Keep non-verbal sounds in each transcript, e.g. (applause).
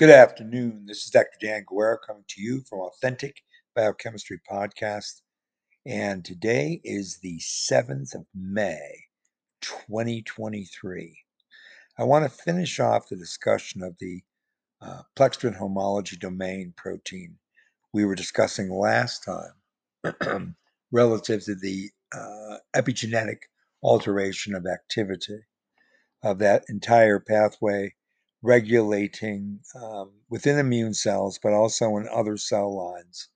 Good afternoon. This is Dr. Dan Guerra coming to you from Authentic Biochemistry Podcast. And today is the 7th of May, 2023. I want to finish off the discussion of the uh, pleckstrin homology domain protein we were discussing last time (clears throat) relative to the uh, epigenetic alteration of activity of that entire pathway regulating um, within immune cells, but also in other cell lines,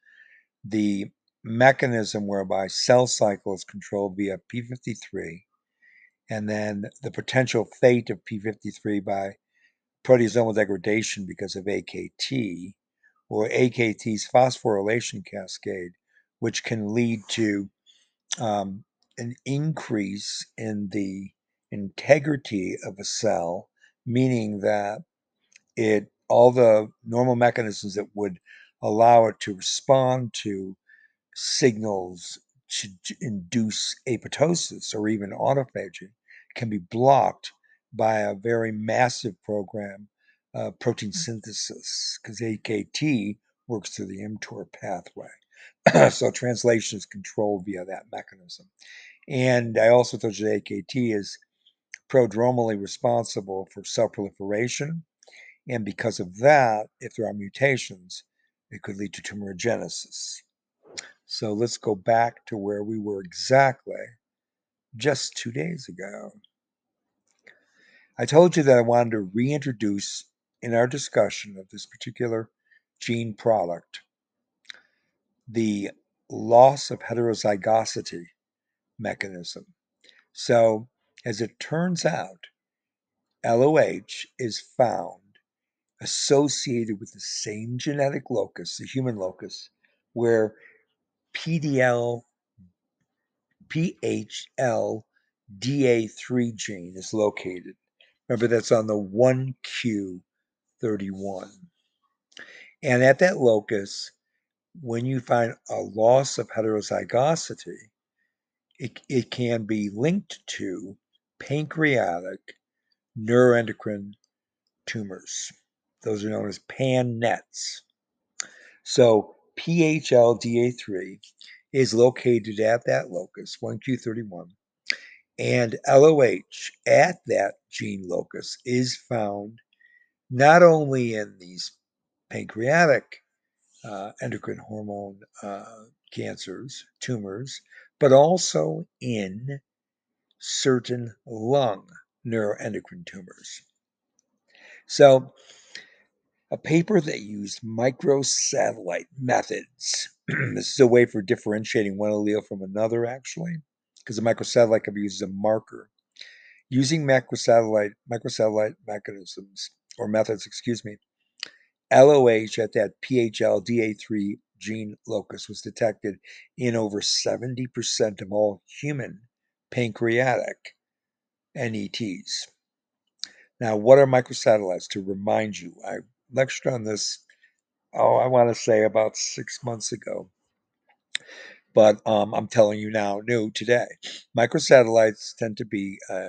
the mechanism whereby cell cycle is controlled via P53, and then the potential fate of P53 by proteasomal degradation because of AKT, or AKT's phosphorylation cascade, which can lead to um, an increase in the integrity of a cell, meaning that it all the normal mechanisms that would allow it to respond to signals to induce apoptosis or even autophagy can be blocked by a very massive program of protein mm. synthesis because AKT works through the mTOR pathway. (clears throat) so translation is controlled via that mechanism. And I also told you that AKT is prodromally responsible for cell proliferation. And because of that, if there are mutations, it could lead to tumorigenesis. So let's go back to where we were exactly just two days ago. I told you that I wanted to reintroduce in our discussion of this particular gene product the loss of heterozygosity mechanism. So, as it turns out, LOH is found associated with the same genetic locus, the human locus, where PDL, PHL DA3 gene is located. Remember, that's on the 1Q31. And at that locus, when you find a loss of heterozygosity, it, it can be linked to pancreatic neuroendocrine tumors. Those are known as PAN-NETs. So PHLDA3 is located at that locus, 1Q31, and LOH at that gene locus is found not only in these pancreatic uh, endocrine hormone uh, cancers, tumors, but also in certain lung neuroendocrine tumors. So, a paper that used microsatellite methods. (clears throat) this is a way for differentiating one allele from another, actually, because a microsatellite can be used as a marker. Using microsatellite microsatellite mechanisms or methods, excuse me, LOH at that PHLDA3 gene locus was detected in over 70% of all human pancreatic NETs. Now, what are microsatellites? To remind you, I lectured on this, oh, I want to say about six months ago. But um, I'm telling you now, new today. Microsatellites tend to be uh,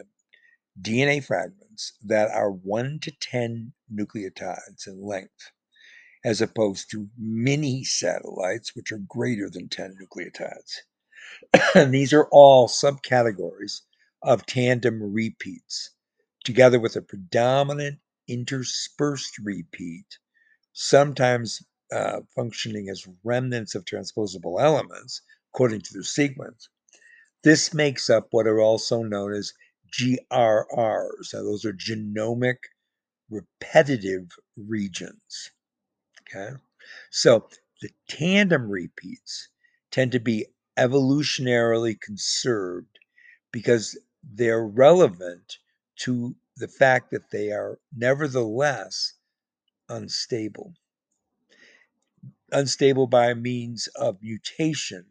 DNA fragments that are 1 to 10 nucleotides in length, as opposed to mini satellites, which are greater than 10 nucleotides. And (laughs) these are all subcategories of tandem repeats, together with a predominant interspersed repeat, sometimes uh, functioning as remnants of transposable elements according to their sequence. This makes up what are also known as GRRs. Now, those are genomic repetitive regions. Okay, so the tandem repeats tend to be evolutionarily conserved because they're relevant to the fact that they are nevertheless unstable. Unstable by means of mutation.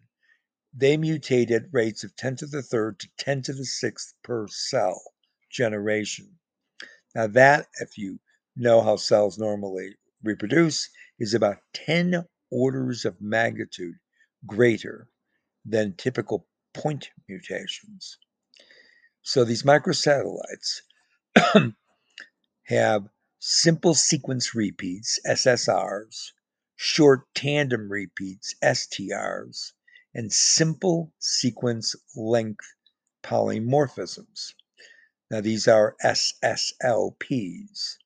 They mutate at rates of 10 to the third to 10 to the sixth per cell generation. Now, that, if you know how cells normally reproduce, is about 10 orders of magnitude greater than typical point mutations. So these microsatellites (coughs) have simple sequence repeats, SSRs, short tandem repeats, STRs, and simple sequence length polymorphisms. Now these are SSLPs.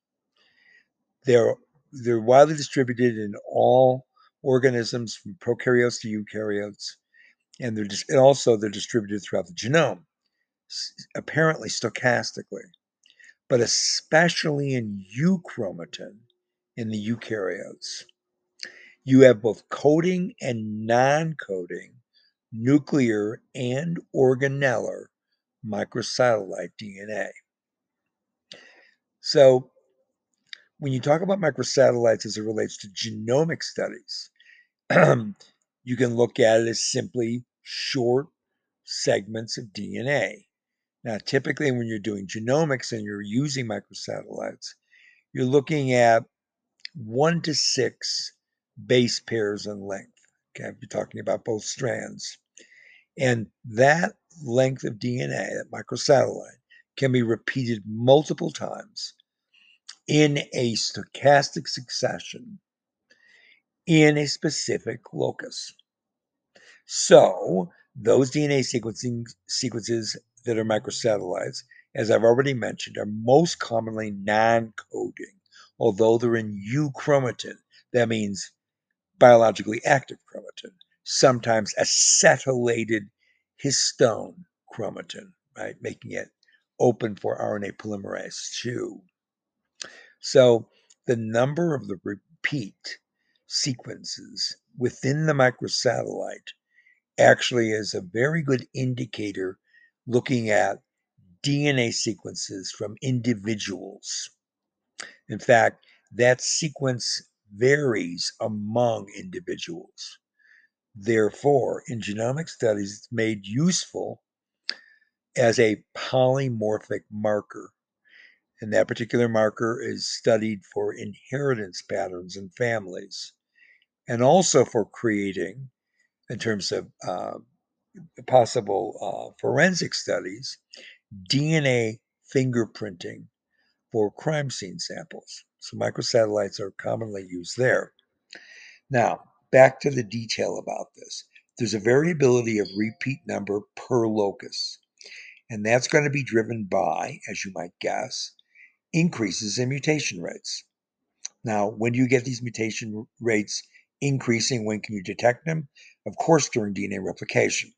They're they're widely distributed in all organisms from prokaryotes to eukaryotes, and they're and also they're distributed throughout the genome, apparently stochastically, but especially in euchromatin in the eukaryotes. You have both coding and non-coding nuclear and organellar microsatellite DNA. So when you talk about microsatellites as it relates to genomic studies, (clears throat) um, you can look at it as simply short segments of DNA. Now, typically, when you're doing genomics and you're using microsatellites, you're looking at one to six base pairs in length. Okay, you're talking about both strands. And that length of DNA, that microsatellite, can be repeated multiple times in a stochastic succession in a specific locus. So, those DNA sequencing sequences that are microsatellites, as I've already mentioned, are most commonly non coding, although they're in euchromatin. That means biologically active chromatin, sometimes acetylated histone chromatin, right, making it open for RNA polymerase 2. So the number of the repeat sequences within the microsatellite actually is a very good indicator looking at DNA sequences from individuals. In fact, that sequence varies among individuals. Therefore, in genomic studies, it's made useful as a polymorphic marker and that particular marker is studied for inheritance patterns in families and also for creating, in terms of uh, possible uh, forensic studies, DNA fingerprinting for crime scene samples. So microsatellites are commonly used there. Now, back to the detail about this. There's a variability of repeat number per locus, and that's going to be driven by, as you might guess, increases in mutation rates. Now, when do you get these mutation rates increasing? When can you detect them? Of course, during DNA replication.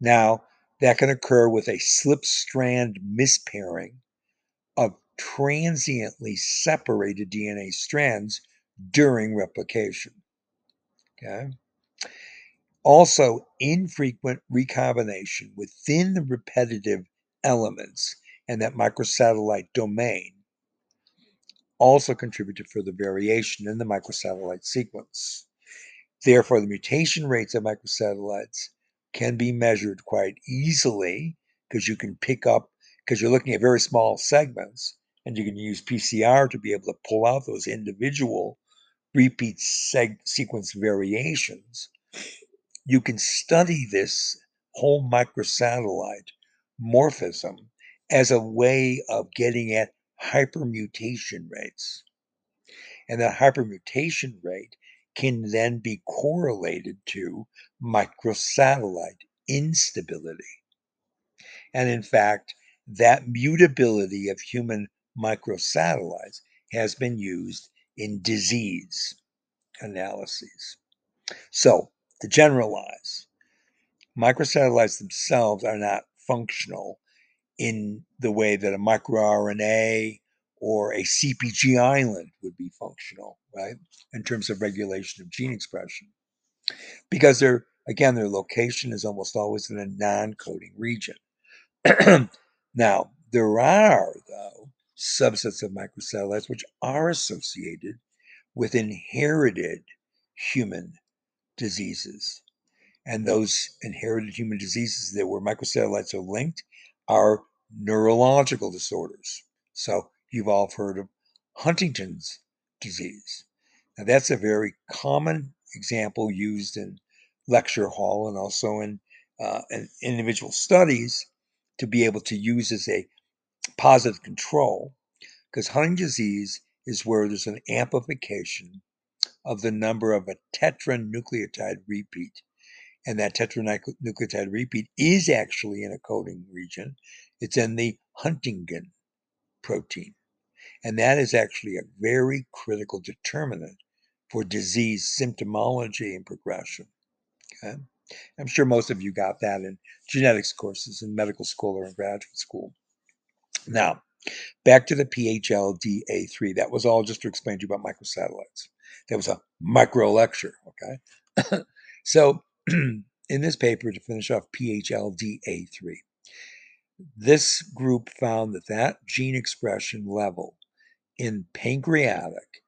Now, that can occur with a slip strand mispairing of transiently separated DNA strands during replication. Okay. Also, infrequent recombination within the repetitive elements and that microsatellite domain also contributed for the variation in the microsatellite sequence. Therefore, the mutation rates of microsatellites can be measured quite easily because you can pick up, because you're looking at very small segments, and you can use PCR to be able to pull out those individual repeat seg- sequence variations. You can study this whole microsatellite morphism as a way of getting at hypermutation rates. And that hypermutation rate can then be correlated to microsatellite instability. And in fact, that mutability of human microsatellites has been used in disease analyses. So, to generalize, microsatellites themselves are not functional in the way that a microRNA or a CPG island would be functional, right, in terms of regulation of gene expression. Because their again, their location is almost always in a non-coding region. (clears throat) now, there are, though, subsets of microsatellites which are associated with inherited human diseases. And those inherited human diseases that where microsatellites are linked are neurological disorders. So you've all heard of Huntington's disease. Now that's a very common example used in lecture hall and also in, uh, in individual studies to be able to use as a positive control because Huntington's disease is where there's an amplification of the number of a tetranucleotide repeat. And that tetranucleotide repeat is actually in a coding region. It's in the Huntingtin protein. And that is actually a very critical determinant for disease symptomology and progression. Okay? I'm sure most of you got that in genetics courses in medical school or in graduate school. Now, back to the PHLDA3. That was all just to explain to you about microsatellites. That was a micro lecture, okay? (coughs) so, (clears throat) in this paper, to finish off PHLDA3, this group found that that gene expression level in pancreatic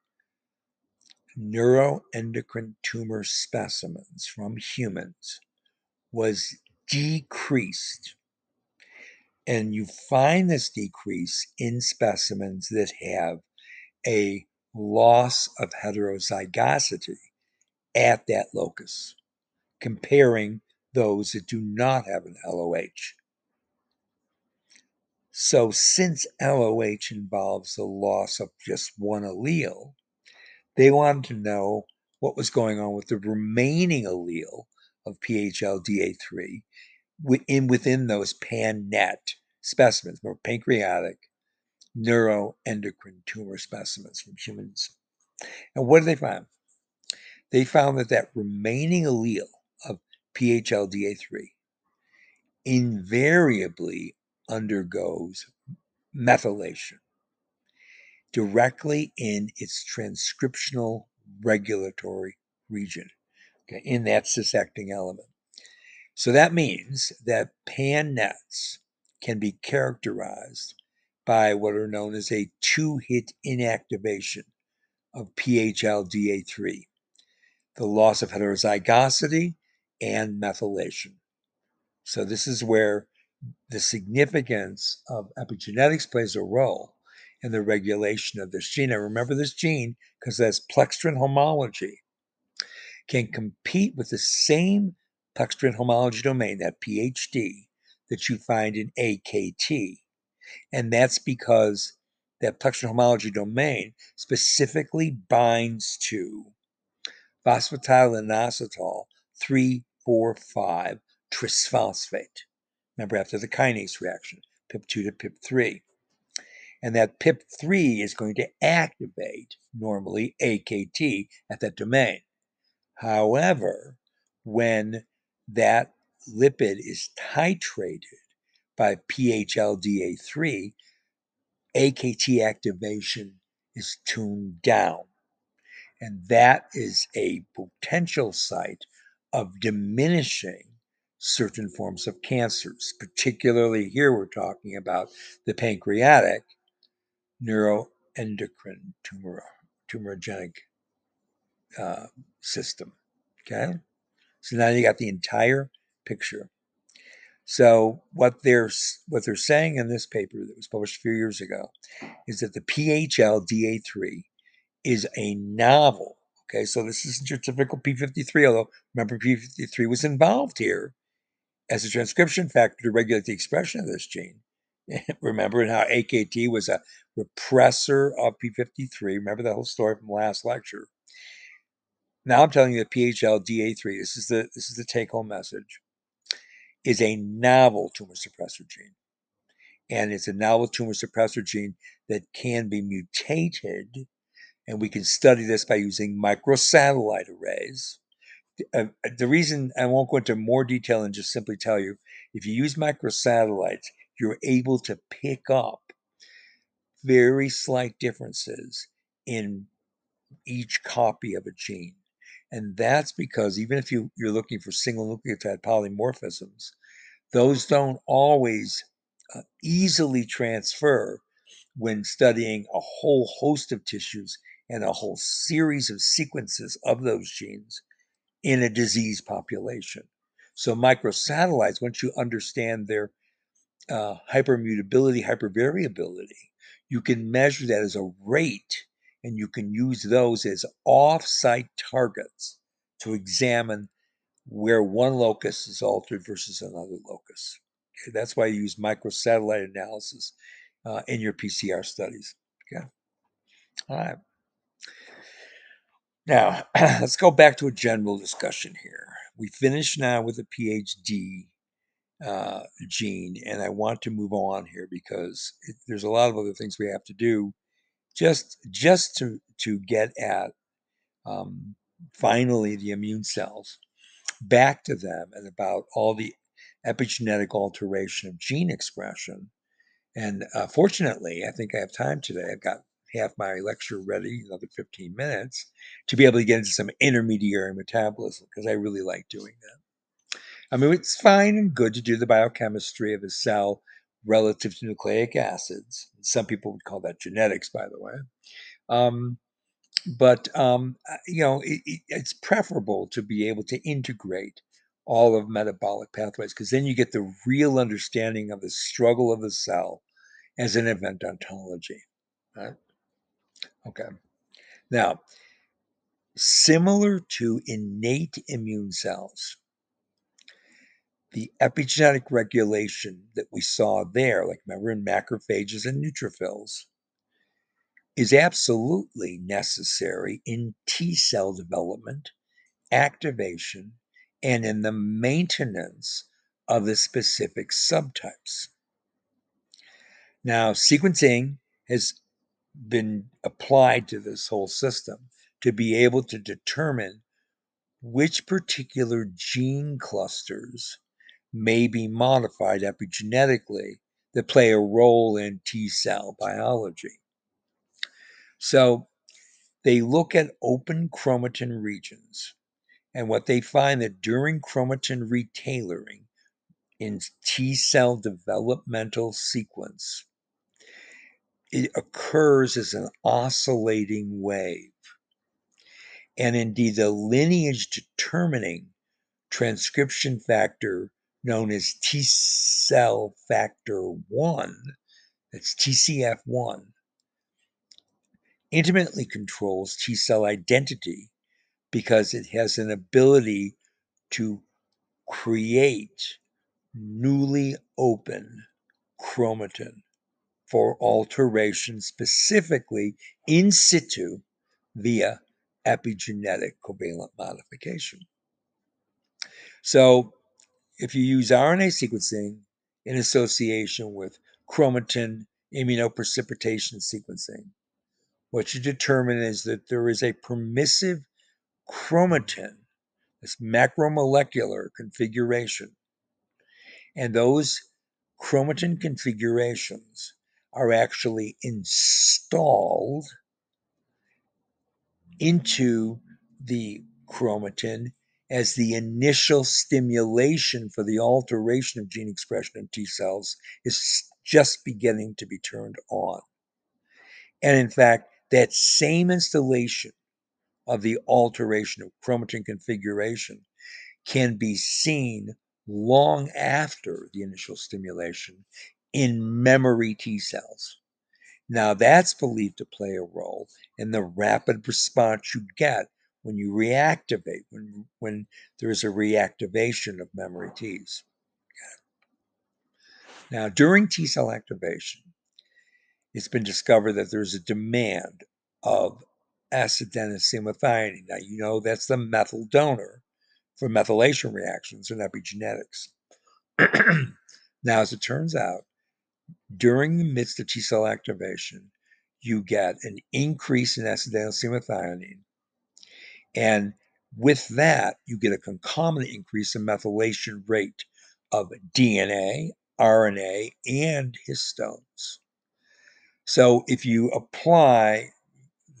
neuroendocrine tumor specimens from humans was decreased. And you find this decrease in specimens that have a loss of heterozygosity at that locus, comparing those that do not have an LOH. So, since LOH involves the loss of just one allele, they wanted to know what was going on with the remaining allele of PHLDA3 within, within those pan-NET specimens, or pancreatic neuroendocrine tumor specimens from humans. And what did they find? They found that that remaining allele of PHLDA3 invariably undergoes methylation directly in its transcriptional regulatory region, okay, in that cis-acting element. So that means that pan-NETs can be characterized by what are known as a two-hit inactivation of PHLDA3, the loss of heterozygosity and methylation. So this is where the significance of epigenetics plays a role in the regulation of this gene. And remember this gene because that's pleckstrin homology can compete with the same pleckstrin homology domain, that PHD, that you find in AKT. And that's because that pleckstrin homology domain specifically binds to phosphatidylinositol 345 trisphosphate. Remember, after the kinase reaction, PIP2 to PIP3. And that PIP3 is going to activate normally AKT at that domain. However, when that lipid is titrated by PHLDA3, AKT activation is tuned down. And that is a potential site of diminishing certain forms of cancers. Particularly here, we're talking about the pancreatic neuroendocrine tumor, tumorigenic uh, system. Okay, so now you got the entire picture. So what they're what they're saying in this paper that was published a few years ago is that the PHLDA3 is a novel. Okay, so this isn't your typical P53, although remember P53 was involved here as a transcription factor to regulate the expression of this gene. (laughs) remember how AKT was a repressor of P53. Remember that whole story from last lecture. Now I'm telling you that PHLDA3, this is the this is the take-home message, is a novel tumor suppressor gene. And it's a novel tumor suppressor gene that can be mutated. And we can study this by using microsatellite arrays. Uh, the reason I won't go into more detail and just simply tell you if you use microsatellites, you're able to pick up very slight differences in each copy of a gene. And that's because even if you, you're looking for single nucleotide polymorphisms, those don't always uh, easily transfer when studying a whole host of tissues and a whole series of sequences of those genes in a disease population. So microsatellites, once you understand their uh, hypermutability, hypervariability, you can measure that as a rate and you can use those as off-site targets to examine where one locus is altered versus another locus. Okay, that's why you use microsatellite analysis uh, in your PCR studies. Okay. All right. Now, (clears throat) let's go back to a general discussion here. We finished now with the PhD uh, gene, and I want to move on here because it, there's a lot of other things we have to do just just to to get at um, finally the immune cells back to them and about all the epigenetic alteration of gene expression. And uh, fortunately, I think I have time today. I've got half my lecture ready, another 15 minutes, to be able to get into some intermediary metabolism because I really like doing that. I mean, it's fine and good to do the biochemistry of a cell relative to nucleic acids. Some people would call that genetics, by the way. Um, but um, you know, it, it, it's preferable to be able to integrate all of metabolic pathways because then you get the real understanding of the struggle of the cell as an event ontology. Right? Okay. Now, similar to innate immune cells, the epigenetic regulation that we saw there, like remember in macrophages and neutrophils, is absolutely necessary in T cell development, activation, and in the maintenance of the specific subtypes. Now, sequencing has been applied to this whole system to be able to determine which particular gene clusters may be modified epigenetically that play a role in T cell biology. So they look at open chromatin regions, and what they find that during chromatin retailoring in T cell developmental sequence, it occurs as an oscillating wave. And indeed, the lineage determining transcription factor known as T cell factor 1, that's TCF1, intimately controls T cell identity because it has an ability to create newly open chromatin for alteration specifically in situ via epigenetic covalent modification. So, if you use RNA sequencing in association with chromatin immunoprecipitation sequencing, what you determine is that there is a permissive chromatin, this macromolecular configuration. And those chromatin configurations are actually installed into the chromatin as the initial stimulation for the alteration of gene expression in T cells is just beginning to be turned on. And in fact, that same installation of the alteration of chromatin configuration can be seen long after the initial stimulation in memory T cells. Now, that's believed to play a role in the rapid response you get when you reactivate, when, when there's a reactivation of memory Ts. Now, during T cell activation, it's been discovered that there's a demand of acetylcysteine. Now, you know that's the methyl donor for methylation reactions in epigenetics. (clears throat) now, as it turns out, during the midst of T cell activation, you get an increase in acetylcysteine. And with that, you get a concomitant increase in methylation rate of DNA, RNA, and histones. So if you apply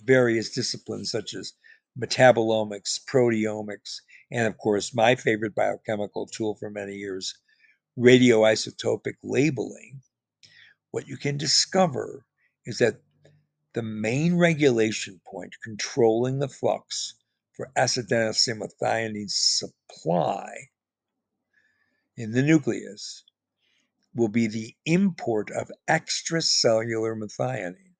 various disciplines such as metabolomics, proteomics, and of course, my favorite biochemical tool for many years, radioisotopic labeling, what you can discover is that the main regulation point controlling the flux for acetylcysteine supply in the nucleus will be the import of extracellular methionine.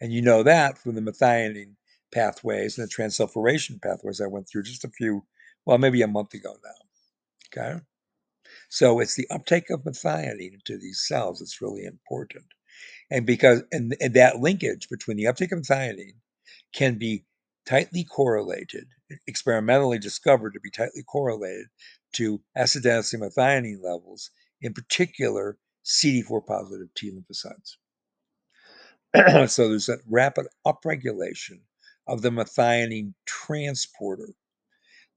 And you know that from the methionine pathways and the transsulfuration pathways I went through just a few, well, maybe a month ago now. Okay. So it's the uptake of methionine into these cells that's really important. And because and, and that linkage between the uptake of methionine can be tightly correlated, experimentally discovered to be tightly correlated to methionine levels, in particular CD4 positive T lymphocytes. (clears throat) so there's a rapid upregulation of the methionine transporter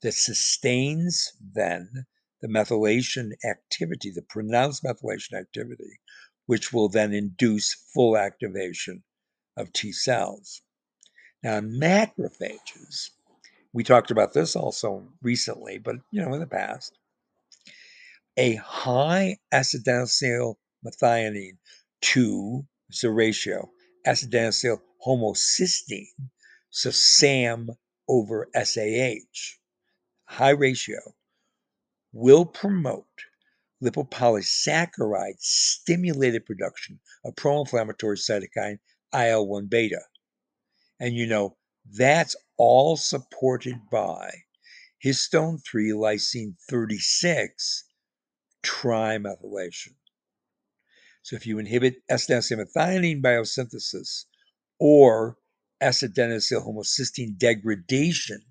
that sustains then the methylation activity, the pronounced methylation activity, which will then induce full activation of T cells. Now, macrophages, we talked about this also recently, but you know, in the past, a high acetylcysteine methionine to the ratio acetylcysteine homocysteine, so SAM over SAH, high ratio, will promote lipopolysaccharide stimulated production of pro-inflammatory cytokine IL-1 beta. And you know, that's all supported by histone 3 lysine 36 trimethylation. So if you inhibit S-methionine biosynthesis or S-adenosyl homocysteine degradation,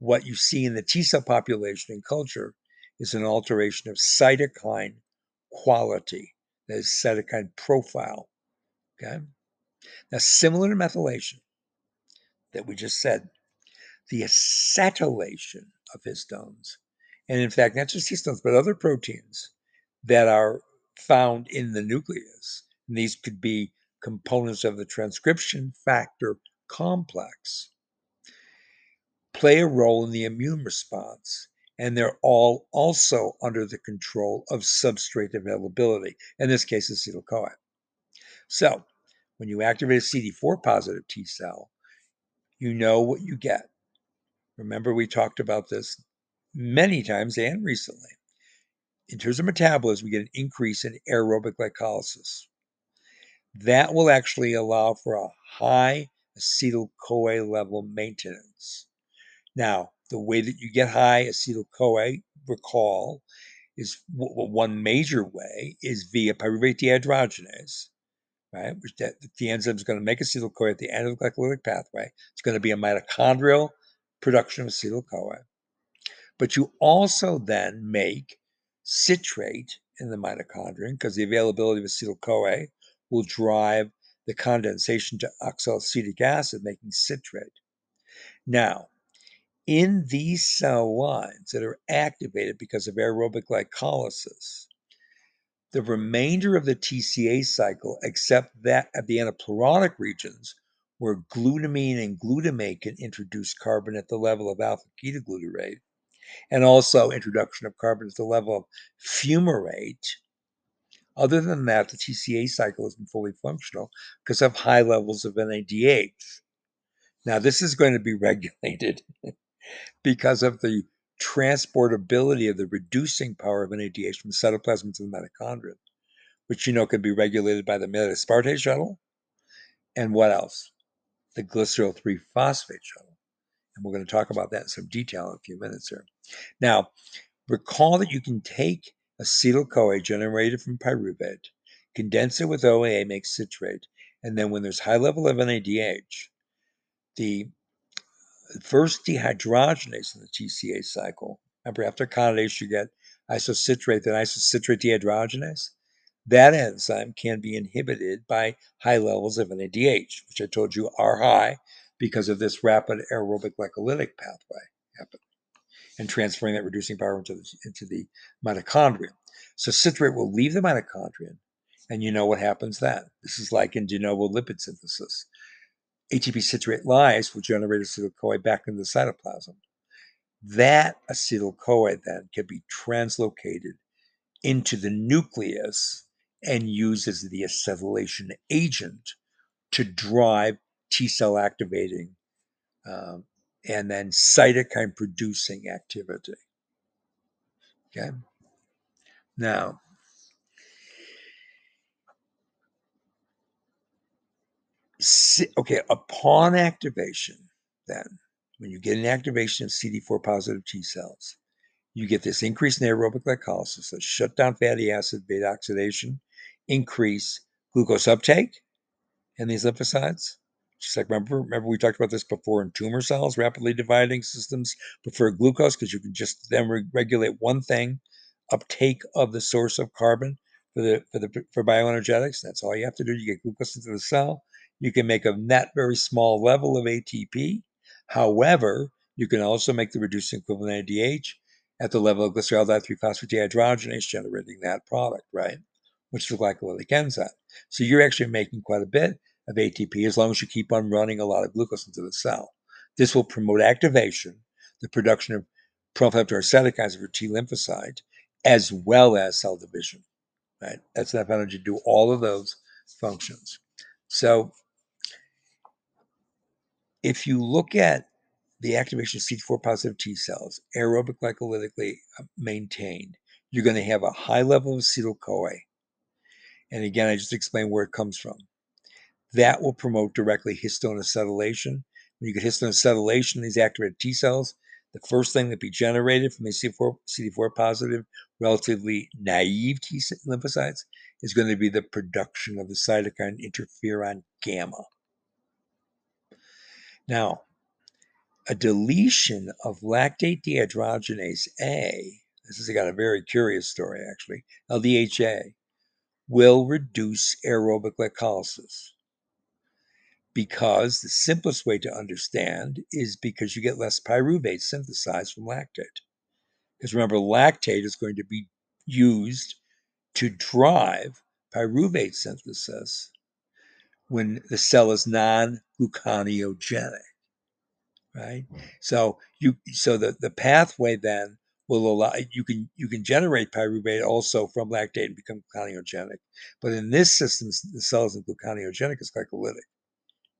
what you see in the T cell population in culture is an alteration of cytokine quality, that is cytokine profile. Okay. Now, similar to methylation that we just said, the acetylation of histones, and in fact, not just histones, but other proteins that are found in the nucleus, and these could be components of the transcription factor complex, play a role in the immune response. And they're all also under the control of substrate availability, in this case, acetyl CoA. So, when you activate a CD4 positive T cell, you know what you get. Remember, we talked about this many times and recently. In terms of metabolism, we get an increase in aerobic glycolysis. That will actually allow for a high acetyl CoA level maintenance. Now, the way that you get high acetyl CoA, recall, is one major way is via pyruvate dehydrogenase, right? Which that, the enzyme is going to make acetyl CoA at the end of the glycolytic pathway. It's going to be a mitochondrial production of acetyl CoA. But you also then make citrate in the mitochondrion because the availability of acetyl CoA will drive the condensation to oxaloacetic acid, making citrate. Now, in these cell lines that are activated because of aerobic glycolysis, the remainder of the TCA cycle, except that at the anaplerotic regions, where glutamine and glutamate can introduce carbon at the level of alpha ketoglutarate, and also introduction of carbon at the level of fumarate. Other than that, the TCA cycle isn't fully functional because of high levels of NADH. Now, this is going to be (laughs) regulated because of the transportability of the reducing power of NADH from the cytoplasm to the mitochondria, which you know can be regulated by the aspartate shuttle. And what else? The glycerol 3 phosphate shuttle. And we're going to talk about that in some detail in a few minutes here. Now, recall that you can take acetyl CoA generated from pyruvate, condense it with OAA, make citrate, and then when there's high level of NADH, the first dehydrogenase in the TCA cycle, remember after conjugation you get isocitrate, then isocitrate dehydrogenase. That enzyme can be inhibited by high levels of NADH, which I told you are high because of this rapid aerobic glycolytic pathway happening and transferring that reducing power into the, into the mitochondria. So citrate will leave the mitochondrion, and you know what happens then. This is like in de novo lipid synthesis. ATP citrate lyase will generate acetyl CoA back into the cytoplasm. That acetyl CoA then can be translocated into the nucleus and used as the acetylation agent to drive T cell activating um, and then cytokine producing activity. Okay. Now, okay, upon activation, then, when you get an activation of CD4 positive T cells, you get this increase in aerobic glycolysis that shut down fatty acid beta oxidation, increase glucose uptake in these lymphocytes. Just like remember, remember we talked about this before in tumor cells, rapidly dividing systems prefer glucose because you can just then re- regulate one thing, uptake of the source of carbon for the for the for bioenergetics. That's all you have to do. You get glucose into the cell. You can make a net very small level of ATP. However, you can also make the reduced equivalent ADH at the level of 3 phosphate dehydrogenase, generating that product, right? Which is the glycolytic enzyme. So you're actually making quite a bit of ATP as long as you keep on running a lot of glucose into the cell. This will promote activation, the production of pro-inflammatory cytokines of your T lymphocyte, as well as cell division. Right? That's enough energy to do all of those functions. So if you look at the activation of CD4 positive T cells, aerobic glycolytically uh, maintained, you're going to have a high level of acetyl CoA. And again, I just explained where it comes from. That will promote directly histone acetylation. When you get histone acetylation in these activated T cells, the first thing that be generated from these CD4, CD4 positive, relatively naive T lymphocytes is going to be the production of the cytokine interferon gamma. Now, a deletion of lactate dehydrogenase A, this has got a very curious story actually, LDHA, will reduce aerobic glycolysis because the simplest way to understand is because you get less pyruvate synthesized from lactate. Because remember, lactate is going to be used to drive pyruvate synthesis when the cell is non-gluconeogenic, right? So you so the, the pathway then will allow you can you can generate pyruvate also from lactate and become gluconeogenic. But in this system, the cell isn't gluconeogenic; it's glycolytic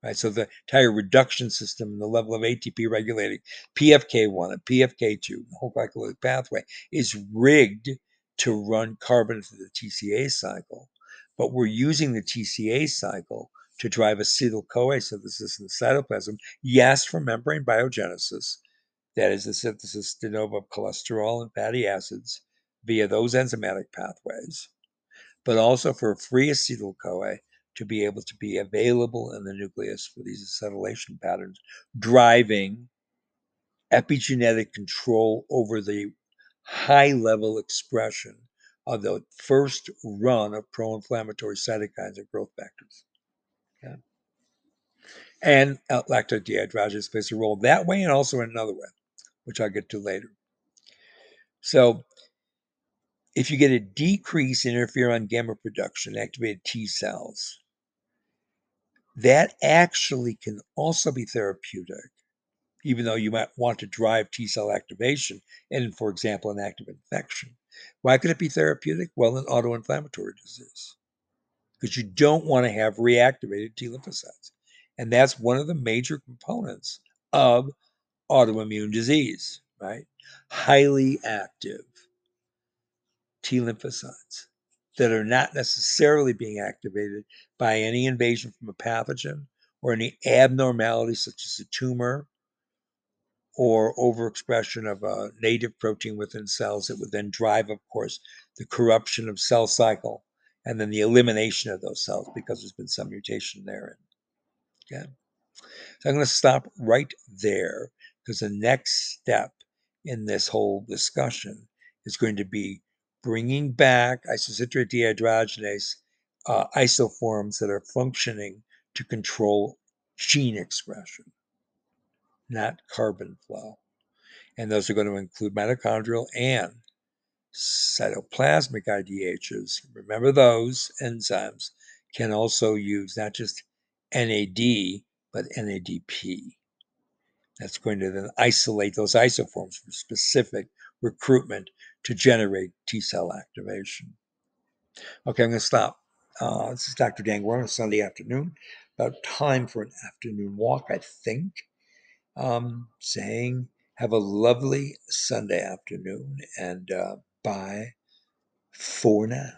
right? So the entire reduction system, and the level of ATP regulating PFK1 and PFK2, the whole glycolytic pathway is rigged to run carbon through the TCA cycle. But we're using the TCA cycle to drive acetyl CoA synthesis in the cytoplasm. Yes, for membrane biogenesis, that is the synthesis de novo of cholesterol and fatty acids via those enzymatic pathways, but also for free acetyl CoA to be able to be available in the nucleus for these acetylation patterns, driving epigenetic control over the high level expression of the first run of pro inflammatory cytokines and growth factors. And lactate dehydrogenase plays a role that way and also in another way, which I'll get to later. So, if you get a decrease in interferon gamma production, activated T cells, that actually can also be therapeutic, even though you might want to drive T cell activation in, for example, an active infection. Why could it be therapeutic? Well, in autoinflammatory disease, because you don't want to have reactivated T lymphocytes. And that's one of the major components of autoimmune disease, right? Highly active T lymphocytes that are not necessarily being activated by any invasion from a pathogen or any abnormality such as a tumor or overexpression of a native protein within cells that would then drive, of course, the corruption of cell cycle and then the elimination of those cells because there's been some mutation therein. Okay. So I'm going to stop right there because the next step in this whole discussion is going to be bringing back isocitrate dehydrogenase uh, isoforms that are functioning to control gene expression, not carbon flow. And those are going to include mitochondrial and cytoplasmic IDHs. Remember, those enzymes can also use not just NAD, but NADP. That's going to then isolate those isoforms for specific recruitment to generate T cell activation. Okay, I'm going to stop. Uh, this is Dr. Dan Guerra on a Sunday afternoon. About time for an afternoon walk, I think. Um, saying, have a lovely Sunday afternoon and uh, bye for now.